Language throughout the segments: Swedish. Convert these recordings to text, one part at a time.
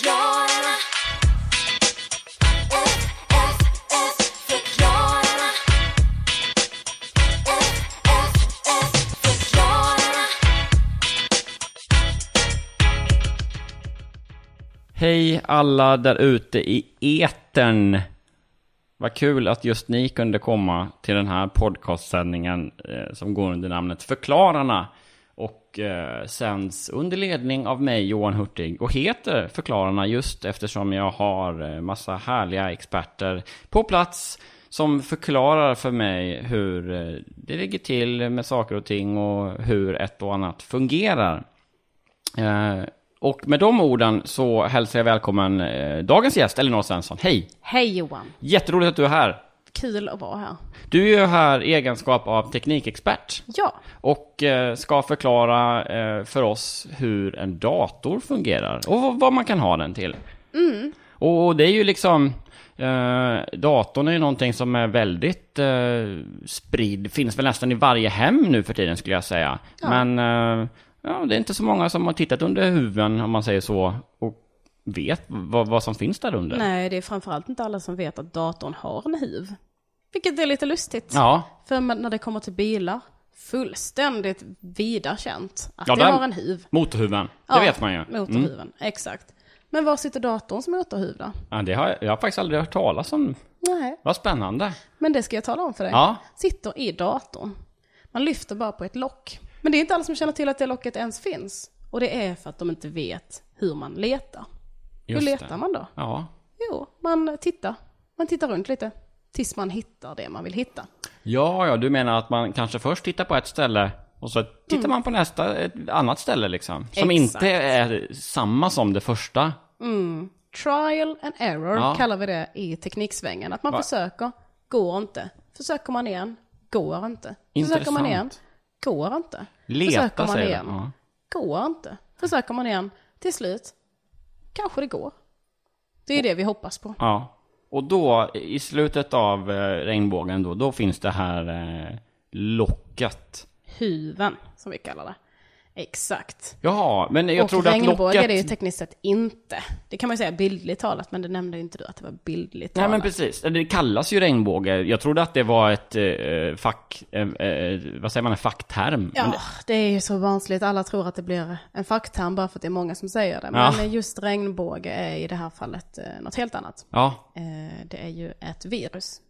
Förklararna. Hej alla där ute i etern. Vad kul att just ni kunde komma till den här podcastsändningen eh, som går under namnet Förklararna. Och eh, sänds under ledning av mig, Johan Hurtig. Och heter Förklararna just eftersom jag har eh, massa härliga experter på plats. Som förklarar för mig hur eh, det ligger till med saker och ting och hur ett och annat fungerar. Eh, och med de orden så hälsar jag välkommen eh, dagens gäst, Elinor Svensson. Hej! Hej Johan! Jätteroligt att du är här. Kul att vara här. Du är ju här i egenskap av teknikexpert Ja, och eh, ska förklara eh, för oss hur en dator fungerar och vad- man kan ha den till. Och det är ju liksom... Eh, datorn är ju någonting som är väldigt eh, spridd, finns väl nästan i varje hem nu för tiden skulle jag säga. Men eh, ja, det är inte så många som har tittat under huven om man säger så och vet vad, vad som finns där under. nej det är framförallt inte alla som vet att datorn har en huv. Vilket är lite lustigt. Ja, För när det kommer till bilar, fullständigt vida känt att Ja, det har en huv. motorhuven, det Ja, vet man ju. Motorhuven, exakt. Men var sitter datorns motorhuv då? Ja, det har, jag har faktiskt aldrig hört talas om. Nej, Vad spännande. men det ska jag tala om för dig. Ja. Sitter i datorn. Man lyfter bara på ett lock. Men det är inte alla som känner till att det locket ens finns. Och det är för att de inte vet hur man letar. Just hur letar det. man då? Ja. Jo, man tittar. Man tittar runt lite. Tills man hittar det man vill hitta. ja, ja, du menar att man kanske först tittar på ett ställe och så tittar man på nästa, ett annat ställe liksom. Som Mm. Exakt. inte är samma som det första. Trial and error Ja. kallar vi det i tekniksvängen. Att man Va? försöker, går inte. Försöker man igen, går inte. Försöker man igen, Intressant. går inte. Leta försöker man igen. Ja. går inte. Försöker man igen, till slut, kanske det går. Det är det vi hoppas på. ja. Och då, i slutet av eh, regnbågen då, då finns det här eh, locket. Huven, som vi kallar det. Exakt. Jaha, men jag och trodde att locket... är det ju tekniskt sett inte. Det kan man ju säga bildligt talat, men det nämnde ju inte du att det var bildligt Nej talat. men precis, det kallas ju regnbåge. Jag trodde att det var ett eh, fack, eh, eh, vad säger man, en fackterm. Ja, det- det är ju så vanligt. Alla tror att det blir en fackterm bara för att det är många som säger det. Ja. Men just regnbåge är i det här fallet eh, något helt annat. ja, Eh, Det är ju ett virus.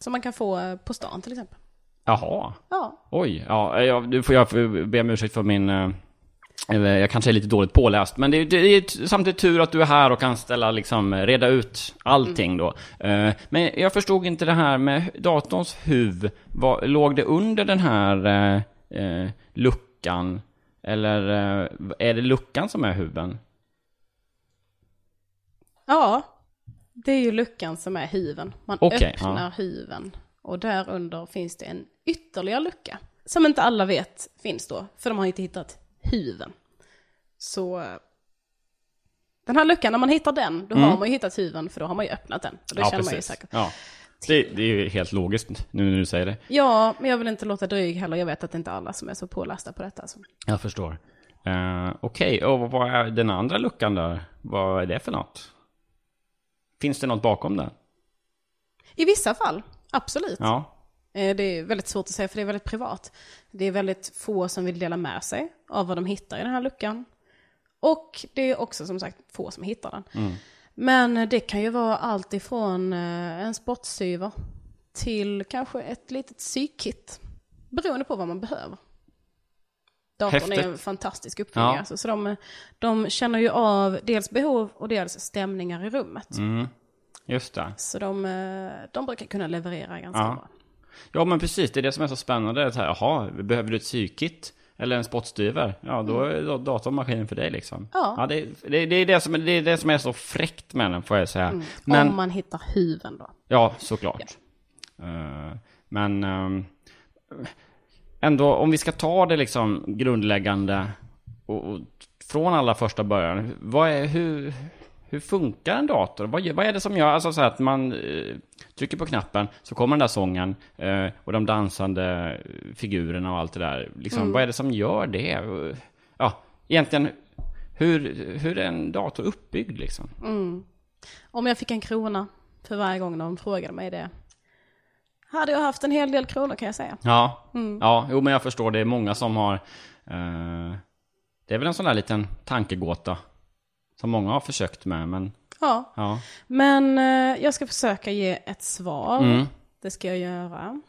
Som man kan få eh, på stan till exempel. Jaha. Ja, Oj, ja, jag, nu får jag be om ursäkt för min... eh, Jag kanske är lite dåligt påläst, men det, är- det är samtidigt tur att du är här och kan ställa, liksom, reda ut allting då. Eh, Men jag förstod inte det här med datorns huv. Var, låg det under den här eh, eh, luckan? Eller är det luckan som är huven? ja. Det är ju luckan som är huven. Man Okej, öppnar ja. huven. Och där under finns det en ytterligare lucka. Som inte alla vet finns då. För de har inte hittat huven. Så... Den här luckan, när man hittar den, då har man ju hittat huven för då har man ju öppnat den. Och det känner man ju säkert. Ja. Det, det är ju helt logiskt nu när du säger det. Ja, men jag vill inte låta dryg heller. Jag vet att det inte är alla som är så pålästa på detta. Alltså. Jag förstår. Uh, Okej, och vad är den andra luckan där? Vad är det för något? Finns det något bakom den? I vissa fall, absolut. Ja. Eh, Det är väldigt svårt att säga för det är väldigt privat. Det är väldigt få som vill dela med sig av vad de hittar i den här luckan. Och det är också som sagt få som hittar den. Men det kan ju vara allt ifrån eh, en spottsyver till kanske ett litet sykit. Beroende på vad man behöver. Datorn Häftigt. är en fantastisk uppfinning. Ja. Alltså, så de, de känner ju av dels behov och dels stämningar i rummet. Just det. Så de, eh, de brukar kunna leverera ganska Ja. bra. Ja, men precis. Det är det som är så spännande. Att här, jaha, behöver du ett psykit? Eller en spottstyver? Ja, då är da- datorn maskinen för dig liksom. Ja. det, det, det, är det, som, det är det som är så fräckt med den, får jag säga. Men, Om man hittar huven då. Ja, såklart. Eh, men ehm, ändå, om vi ska ta det liksom grundläggande och, och från allra första början. Vad är, hur, hur funkar en dator? Vad, vad är det som gör alltså så att man eh, trycker på knappen så kommer den där sången eh, och de dansande figurerna och allt det där. Liksom, Vad är det som gör det? Ja, egentligen, hur, hur är en dator uppbyggd liksom? Om jag fick en krona för varje gång någon frågade mig det. Hade jag haft en hel del kronor kan jag säga. Ja, ja jo men jag förstår. Det är många som har... Eh, det är väl en sån där liten tankegåta. Som många har försökt med, men Ja, ja. men eh, jag ska försöka ge ett svar. Mm. Det ska jag göra.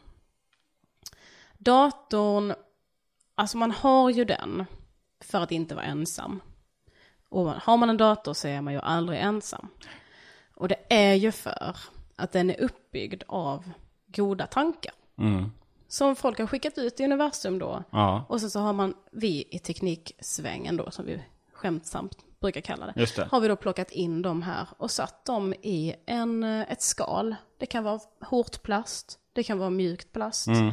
Datorn, alltså man har ju den för att inte vara ensam. Och har man en dator så är man ju aldrig ensam. Och det är ju för att den är uppbyggd av goda tankar. Mm. Som folk har skickat ut i universum då. Ja, Och så, så har man, vi i tekniksvängen då, som vi skämtsamt brukar kalla det. Det. Har vi då plockat in dem här och satt dem i en, eh, ett skal. Det kan vara hårt plast, det kan vara mjukt plast. Mm.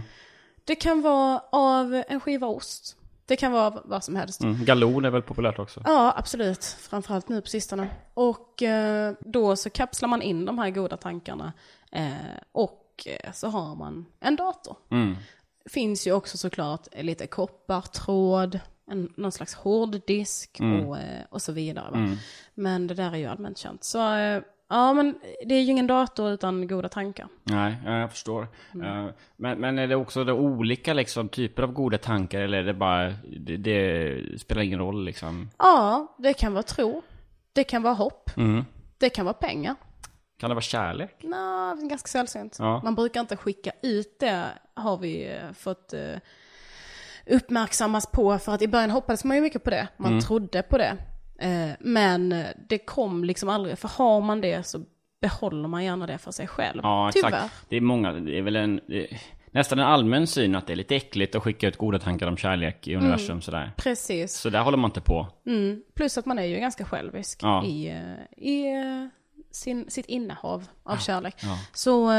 Det kan vara av en skiva ost. Det kan vara vad som helst. mm. galon är väl populärt också? Ja, absolut. Framförallt nu på sistone. Och eh, då så kapslar man in de här goda tankarna. Eh, och eh, så har man en dator. Mm. Finns ju också såklart lite koppartråd, en, någon slags hårddisk och, eh, och så vidare. Va? Men det där är ju allmänt känt. Så eh, ja, men det är ju ingen dator utan goda tankar. Nej, ja, jag förstår. Eh, Men, men är det också det olika liksom, typer av goda tankar eller är det bara, det, det spelar ingen roll liksom? Ja, det kan vara tro. Det kan vara hopp. Mm. Det kan vara pengar. Kan det vara kärlek? Nej, ganska sällsynt. Ja. Man brukar inte skicka ut det, har vi fått uppmärksammas på. För att i början hoppades man ju mycket på det. Man Mm. trodde på det. Eh, men eh, det kom liksom aldrig, för har man det så behåller man gärna det för sig själv. Ja, Tyvärr. exakt. Det är många, det är väl en, är nästan en allmän syn att det är lite äckligt att skicka ut goda tankar om kärlek i universum sådär. Precis. Så där håller man inte på. Mm. Plus att man är ju ganska självisk Ja. i, eh, i sin, sitt innehav av kärlek. ja. Så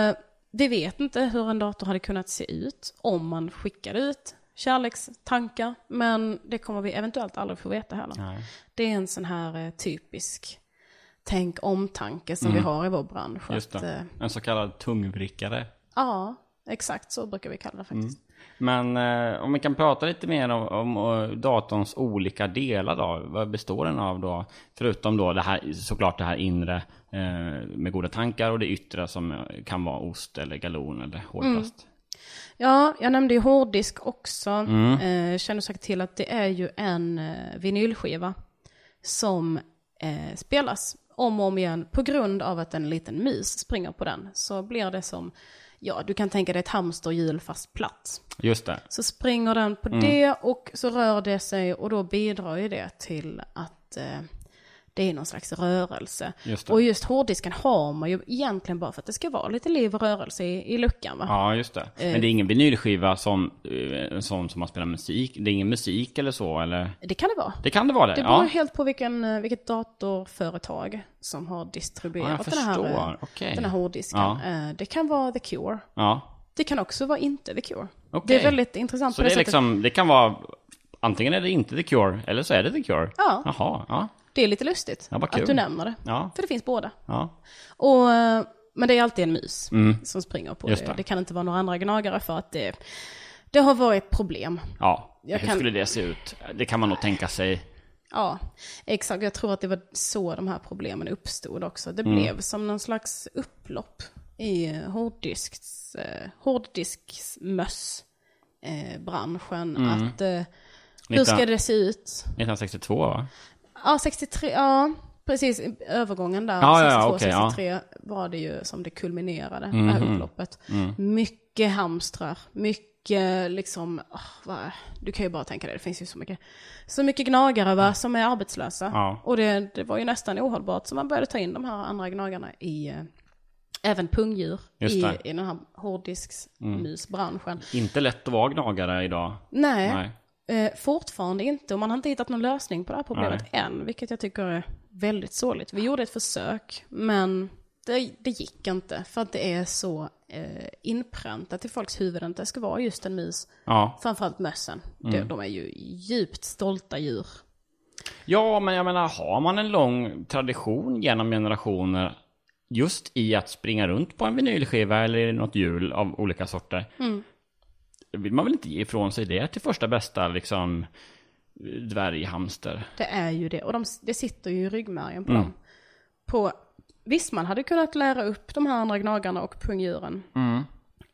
vi vet inte hur en dator hade kunnat se ut om man skickade ut kärlekstankar. Men det kommer vi eventuellt aldrig få veta heller. Nej. Det är en sån här eh, typisk tänk om-tanke som vi har i vår bransch. Mm. Just Att, eh, En så kallad tungvrickare. ja, exakt så brukar vi kalla det faktiskt. Men eh, om vi kan prata lite mer om, om eh, datorns olika delar då. Vad består den av då? Förutom då det här, såklart det här inre eh, med goda tankar och det yttre som kan vara ost eller galon eller hårdplast. Ja, jag nämnde ju hårddisk också. Mm. Eh, känner säkert till att det är ju en eh, vinylskiva som eh, spelas om och om igen på grund av att en liten mus springer på den. Så blir det som, ja du kan tänka dig ett hamsterhjul fast platt. Just det. Så springer den på Mm. det och så rör det sig och då bidrar ju det till att eh, det är någon slags rörelse. Just. Och just hårddisken har man ju egentligen bara för att det ska vara lite liv och rörelse i, i luckan va? Ja, just det. Men det är ingen vinylskiva som, eh, sån som man spelar musik. Det är ingen musik eller så, eller? Det kan det vara. Det kan det vara det? Det beror ja. helt på vilken, eh, vilket datorföretag som har ja, distribuerat den, här, eh, Okej. den här hårddisken. Ja. Eh, Det kan vara The Cure. Ja. Det kan också vara inte The Cure. Okej. Det är väldigt intressant Så det, det liksom, det kan vara, antingen är det inte The Cure, eller så är det The Cure. Ja. Jaha, ja. Det är lite lustigt Ja, att du nämner det. Ja, För det finns båda. ja. Och, eh, men det är alltid en mus Mm. som springer på Just det. det. Kan inte vara några andra gnagare för att det, det har varit problem. Ja, Jag hur kan- skulle det se ut? Det kan man nog tänka sig. Ja, exakt. Jag tror att det var så de här problemen uppstod också. Det Mm. blev som någon slags upplopp i eh, hårddisks, eh, hårddisksmöss branschen. Att eh, hur ska det se ut? 1962 va? Ja, 63, ja precis. Övergången där, Ja, ja, 62, okej, ja. Mhm, 63 var det ju som det kulminerade, det här upploppet. Mm. Mycket hamstrar, mycket liksom, åh, vad, du kan ju bara tänka dig, det finns ju så mycket, så mycket gnagare va, som är arbetslösa. Ja. Och det, det var ju nästan ohållbart, så man började ta in de här andra gnagarna i, eh, även pungdjur i. Mm. i den här hårddisksmusbranschen. Inte lätt att vara gnagare idag. Nej, Nej. Eh, fortfarande inte, och man har inte hittat någon lösning på det här problemet än, vilket jag tycker är väldigt sorgligt. Vi gjorde ett försök, men det, det gick inte, för att det är så eh, inpräntat i folks huvuden att det ska vara just en mus. Ja. Framförallt mössen. Mm. De, de är ju djupt stolta djur. ja, men jag menar, har man en lång tradition genom generationer just i att springa runt på en vinylskiva eller något hjul av olika sorter. Mm. Vill man väl inte ge ifrån sig det till första bästa liksom dvärghamster. Det är ju det. Och de, det sitter ju i ryggmärgen på Mm. dem. På, visst, man hade kunnat lära upp de här andra gnagarna och pungdjuren Mm.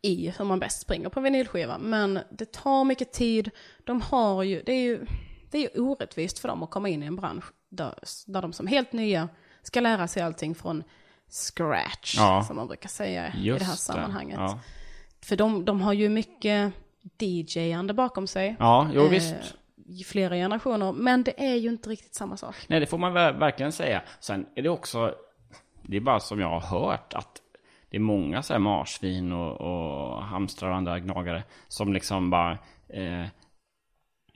i hur man bäst springer på vinylskiva. Men det tar mycket tid. De har ju, det är ju, det är ju orättvist för dem att komma in i en bransch där, där de som helt nya ska lära sig allting från scratch, Ja. som man brukar säga i Just det här sammanhanget. Ja, För de, de har ju mycket DJ-ande bakom sig. ja jo Eh, visst. I flera generationer, men det är ju inte riktigt samma sak. Nej, det får man ver- verkligen säga. Sen är det också, det är bara som jag har hört att det är många så här marsvin och, och hamstrar och andra gnagare som liksom bara eh,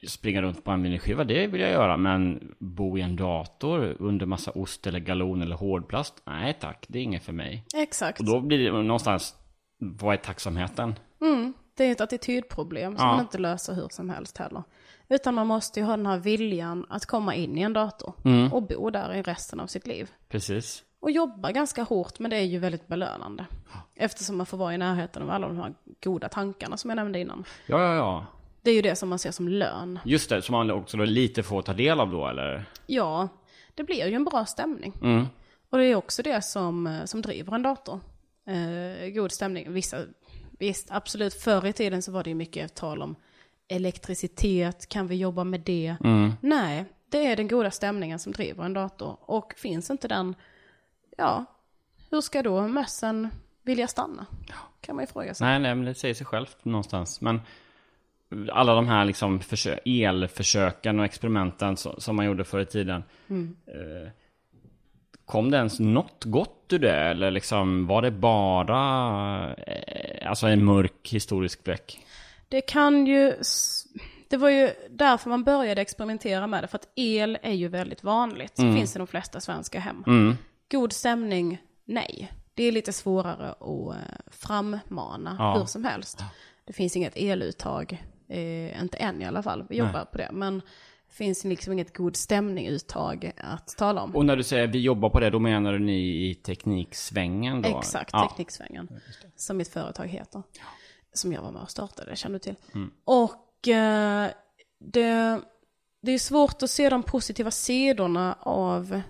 springa runt på en miniskiva, det vill jag göra. Men bo i en dator under massa ost eller galon eller hårdplast, nej tack, det är inget för mig. Exakt. Och då blir det någonstans, vad är tacksamheten? Mm, det är ett attitydproblem som Ja. man inte löser hur som helst heller. Utan man måste ju ha den här viljan att komma in i en dator Mm. och bo där i resten av sitt liv. Precis. Och jobba ganska hårt, men det är ju väldigt belönande. Eftersom man får vara i närheten av alla de här goda tankarna som jag nämnde innan. Ja, ja, ja. Det är ju det som man ser som lön. Just det, som man också då lite får ta del av då, eller? Ja, det blir ju en bra stämning. Mm. Och det är också det som, eh, som driver en dator. Eh, god stämning. Vissa, visst, absolut, förr i tiden så var det ju mycket tal om elektricitet, kan vi jobba med det? Mm. Nej, det är den goda stämningen som driver en dator. Och finns inte den, ja, hur ska då mössen vilja stanna? Kan man ju fråga sig. Nej, nej, men det säger sig självt någonstans. Men alla de här liksom försö- elförsöken och experimenten som, man gjorde förr i tiden. Eh, kom det ens något gott ur det? Eller liksom var det bara eh, alltså en mörk historisk bläck? Det kan ju, det var ju därför man började experimentera med det. För att el är ju väldigt vanligt. Det finns i de flesta svenska hem. Mm. God stämning, nej. Det är lite svårare att eh, frammana Ja. hur som helst. Det finns inget eluttag, eh, inte än i alla fall. Vi jobbar på det. Men finns liksom inget god stämning-uttag att tala om. Och när du säger vi jobbar på det, då menar du ni i tekniksvängen då? Exakt, Ja. Tekniksvängen. Som mitt företag heter. Som jag var med och startade, känner du till. Mm. Och eh, det, det är svårt att se de positiva sidorna av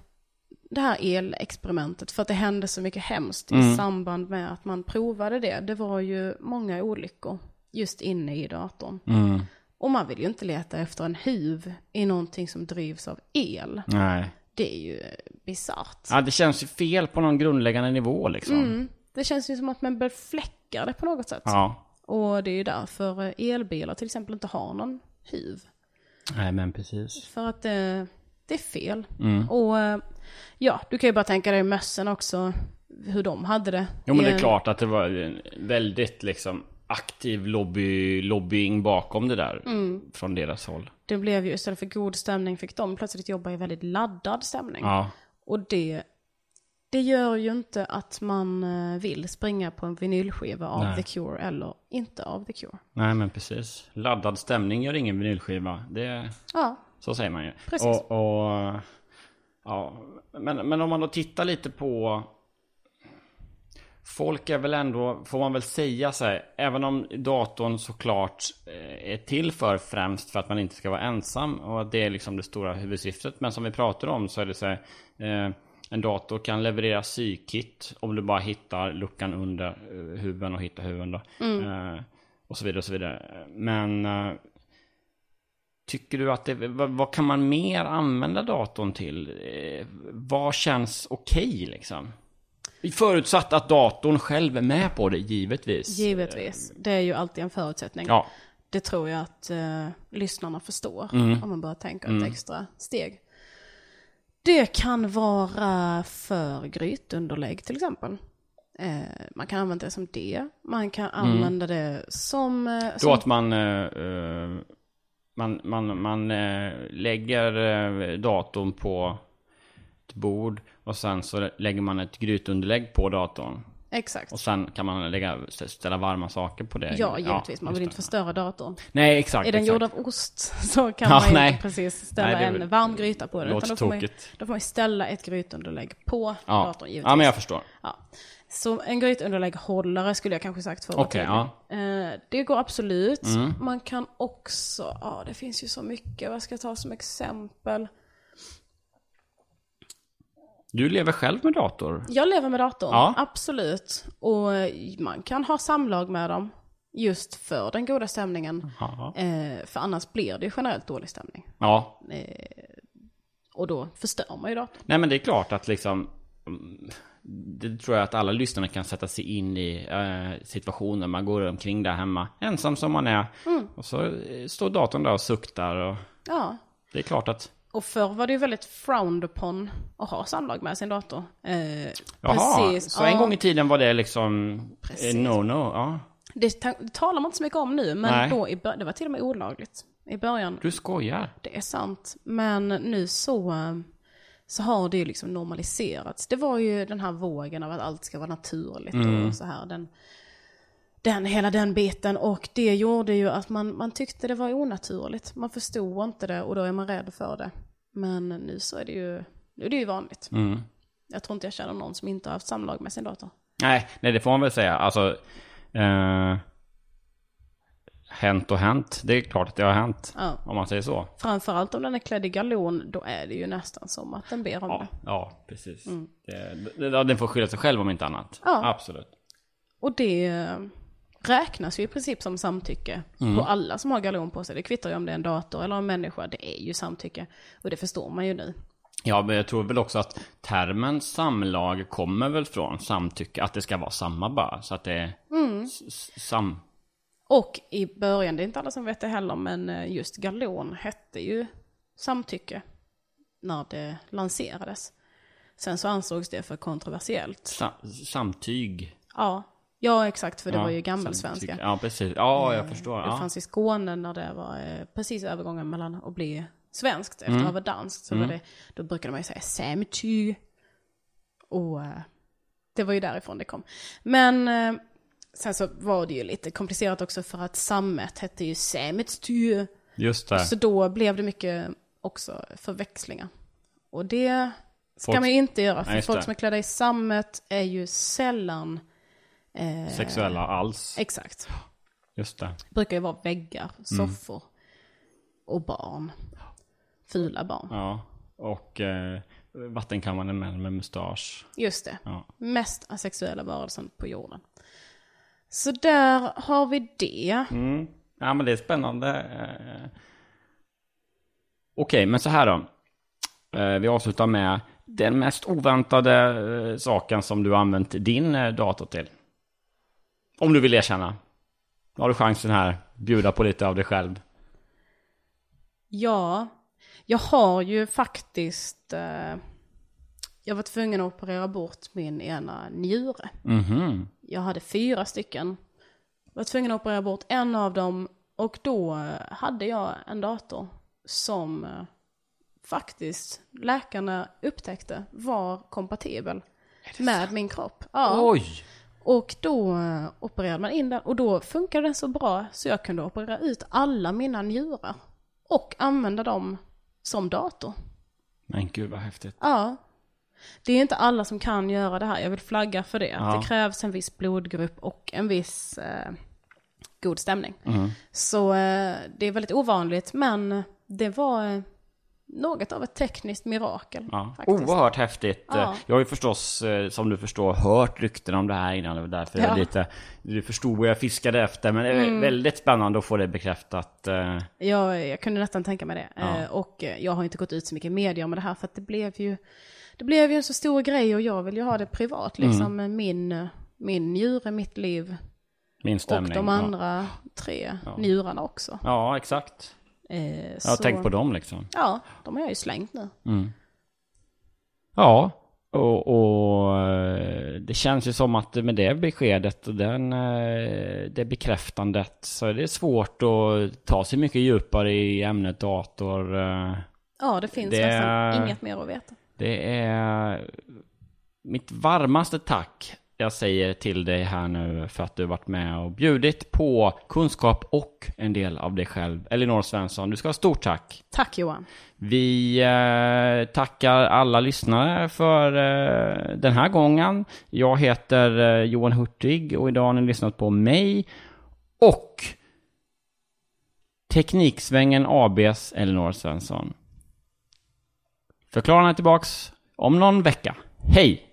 det här elexperimentet. För att det hände så mycket hemskt Mm. i samband med att man provade det. Det var ju många olyckor just inne i datorn. Mm. Och man vill ju inte leta efter en huv i någonting som drivs av el. Nej. Det är ju bisarrt. Ja, det känns ju fel på någon grundläggande nivå liksom. Mm. Det känns ju som att man befläckar det på något sätt. Ja. Och det är ju därför elbilar till exempel inte har någon huv. Nej, men precis. För att det, det är fel. Mm. Och eh, ja, du kan ju bara tänka dig mössen också, hur de hade det. Jo men det är Eh, klart att det var väldigt liksom aktiv lobby, lobbying bakom det där. Mm. Från deras håll. Det blev ju, istället för god stämning fick de plötsligt jobba i väldigt laddad stämning. Ja. Och det, det gör ju inte att man eh, vill springa på en vinylskiva av Nej. The Cure eller inte av The Cure. Nej men precis. Laddad stämning gör ingen vinylskiva. Det, Ja, så säger man ju. Precis. Och, och, ja. men, men om man då tittar lite på Folk är väl ändå, får man väl säga så här, även om datorn såklart eh, är till för främst för att man inte ska vara ensam och att det är liksom det stora huvudsyftet. Men som vi pratar om så är det så här, eh, en dator kan leverera sykit om du bara hittar luckan under eh, huven och hittar huven då. Eh, och så vidare och så vidare. Men eh, Tycker du att det, vad, vad kan man mer använda datorn till? Vad känns okej liksom? Förutsatt att datorn själv är med på det, givetvis. givetvis. Det är ju alltid en förutsättning. Ja, Det tror jag att eh, lyssnarna förstår Mm. om man bara tänker ett extra steg. Det kan vara för grytunderlägg till exempel. Eh, man kan använda det som det. Man kan använda det som... Eh, Mm. då som att man, eh, eh, man, man, man eh, lägger datorn på bord och sen så lägger man ett grytunderlägg på datorn. Exakt. Och sen kan man lägga, ställa varma saker på det. Ja, givetvis. man vill inte förstöra datorn. Nej, exakt. Är den exakt. gjord av ost så kan Ja, man nej. inte precis ställa Nej, en varm gryta på den. Utan då, får man, ju- då får man ställa ett grytunderlägg på Ja. datorn givetvis. ja, men jag förstår. Ja. Så en grytunderlägghållare skulle jag kanske sagt för att Okej, tydlig. Eh, Det går absolut. Mm. Man kan också, ja det finns ju så mycket, vad ska jag ta som exempel? Du lever själv med dator? Jag lever med datorn, Ja. absolut. Och man kan ha samlag med dem just för den goda stämningen. Eh, för annars blir det ju generellt dålig stämning. ja. Och då förstör man ju datorn. Nej, men det är klart att liksom... mm, Det tror jag att alla lyssnare kan sätta sig in i eh, situationen. Man går omkring där hemma, ensam som man är. Mm. Och så eh, står datorn där och suktar. Och Ja. det är klart att... Och förr var det ju väldigt frowned upon att ha samlag med sin dator. Eh, Jaha, precis. så ja. en gång i tiden var det liksom... No-no, ja. Det, det talar man inte så mycket om nu, men Nej. då i det var till och med olagligt i början. Du skojar? Det är sant. Men nu så, eh, så har det ju liksom normaliserats. Det var ju den här vågen av att allt ska vara naturligt och så här. Den, den, hela den biten. Och det gjorde ju att man, man tyckte det var onaturligt. Man förstod inte det och då är man rädd för det. Men nu så är det ju, nu är det ju vanligt. Mm. Jag tror inte jag känner någon som inte har haft samlag med sin dator. Nej, nej, det får man väl säga. Alltså... Eh, hänt och hänt. Det är klart att det har hänt. Ja. Om man säger så. Framförallt om den är klädd i galon, då är det ju nästan som att den ber om Ja, det. ja precis. Det, det, ja, den får skylla sig själv om inte annat. Ja. Absolut. Och det räknas ju i princip som samtycke på alla som har galon på sig. Det kvittar ju om det är en dator eller en människa, det är ju samtycke. Och det förstår man ju nu. Ja, men jag tror väl också att termen samlag kommer väl från samtycke. Att det ska vara samma bara. Så att det är s- sam... Och i början, det är inte alla som vet det heller, men eh, just galon hette ju samtycke när det lanserades. Sen så ansågs det för kontroversiellt. Sa, samtyg. Ja, ja exakt, för det Ja, var ju gammelsvenska. Ja, precis. Ja, jag förstår. Det fanns i Skåne när det var eh, precis övergången mellan att bli svenskt Mm. efter att vara danskt. Så var det, då brukade man ju säga samty. Och eh, det var ju därifrån det kom. Men eh, sen så var det ju lite komplicerat också för att sammet hette ju sametsty. Just det. Så då blev det mycket också förväxlingar. Och det ska Folk- man ju inte göra. För Nej, folk som är klädda i sammet är ju sällan... Eh, Sexuella alls. Exakt Just det. brukar ju vara väggar, Mm. soffor och barn. Fula barn. Ja. Och eh, vattenkammande män med mustasch. Just det. Ja. Mest asexuella varelsen på jorden. Så där har vi det. Mm. Ja, men det är spännande. Eh, Okej, men så här då. Eh, Vi avslutar med den mest oväntade eh, saken som du har använt din eh, dator till. Om du vill erkänna. Då har du chansen här. Bjuda på lite av dig själv. Ja, jag har ju faktiskt... Eh, jag var tvungen att operera bort min ena njure. Mhm. Jag hade fyra stycken. var tvungen att operera bort en av dem och då eh, hade jag en dator som eh, faktiskt läkarna upptäckte var kompatibel med min kropp. Ja. Oj! Och då eh, opererade man in den och då funkade den så bra så jag kunde operera ut alla mina njurar och använda dem som dator. Men gud vad häftigt. Ja. Det är inte alla som kan göra det här, jag vill flagga för det. Ja. det krävs en viss blodgrupp och en viss eh, god stämning. Mm. Så eh, det är väldigt ovanligt, men det var eh, något av ett tekniskt mirakel. Ja. Faktiskt. Oerhört häftigt. Ja. Jag har ju förstås, eh, som du förstår, hört rykten om det här innan. Det var därför jag Ja. lite... Du förstod vad jag fiskade efter. Men det är Mm. väldigt spännande att få det bekräftat. eh, Jag, jag kunde nästan tänka mig det. Ja. Eh, och jag har inte gått ut så mycket i media med det här för att det blev ju, det blev ju en så stor grej och jag vill ju ha det privat liksom. Mm. Min, min njure, mitt liv Min stämning. och de ja. andra tre njurarna också. Ja, exakt. Eh, Jag har så- tänkt på dem liksom. Ja, de har jag ju slängt nu. Ja, och, och eh, det känns ju som att med det beskedet och den, eh, det bekräftandet så är det svårt att ta sig mycket djupare i ämnet dator. eh. Ja, det finns Det- nästan inget mer att veta. Det är mitt varmaste tack jag säger till dig här nu för att du varit med och bjudit på kunskap och en del av dig själv. Elinor Svensson, du ska ha stort tack. Tack Johan. Vi eh, tackar alla lyssnare för eh, den här gången. Jag heter eh, Johan Hurtig och idag har ni lyssnat på mig och Tekniksvängen ABs Elinor Svensson. Förklararna är tillbaks om någon vecka. Hej!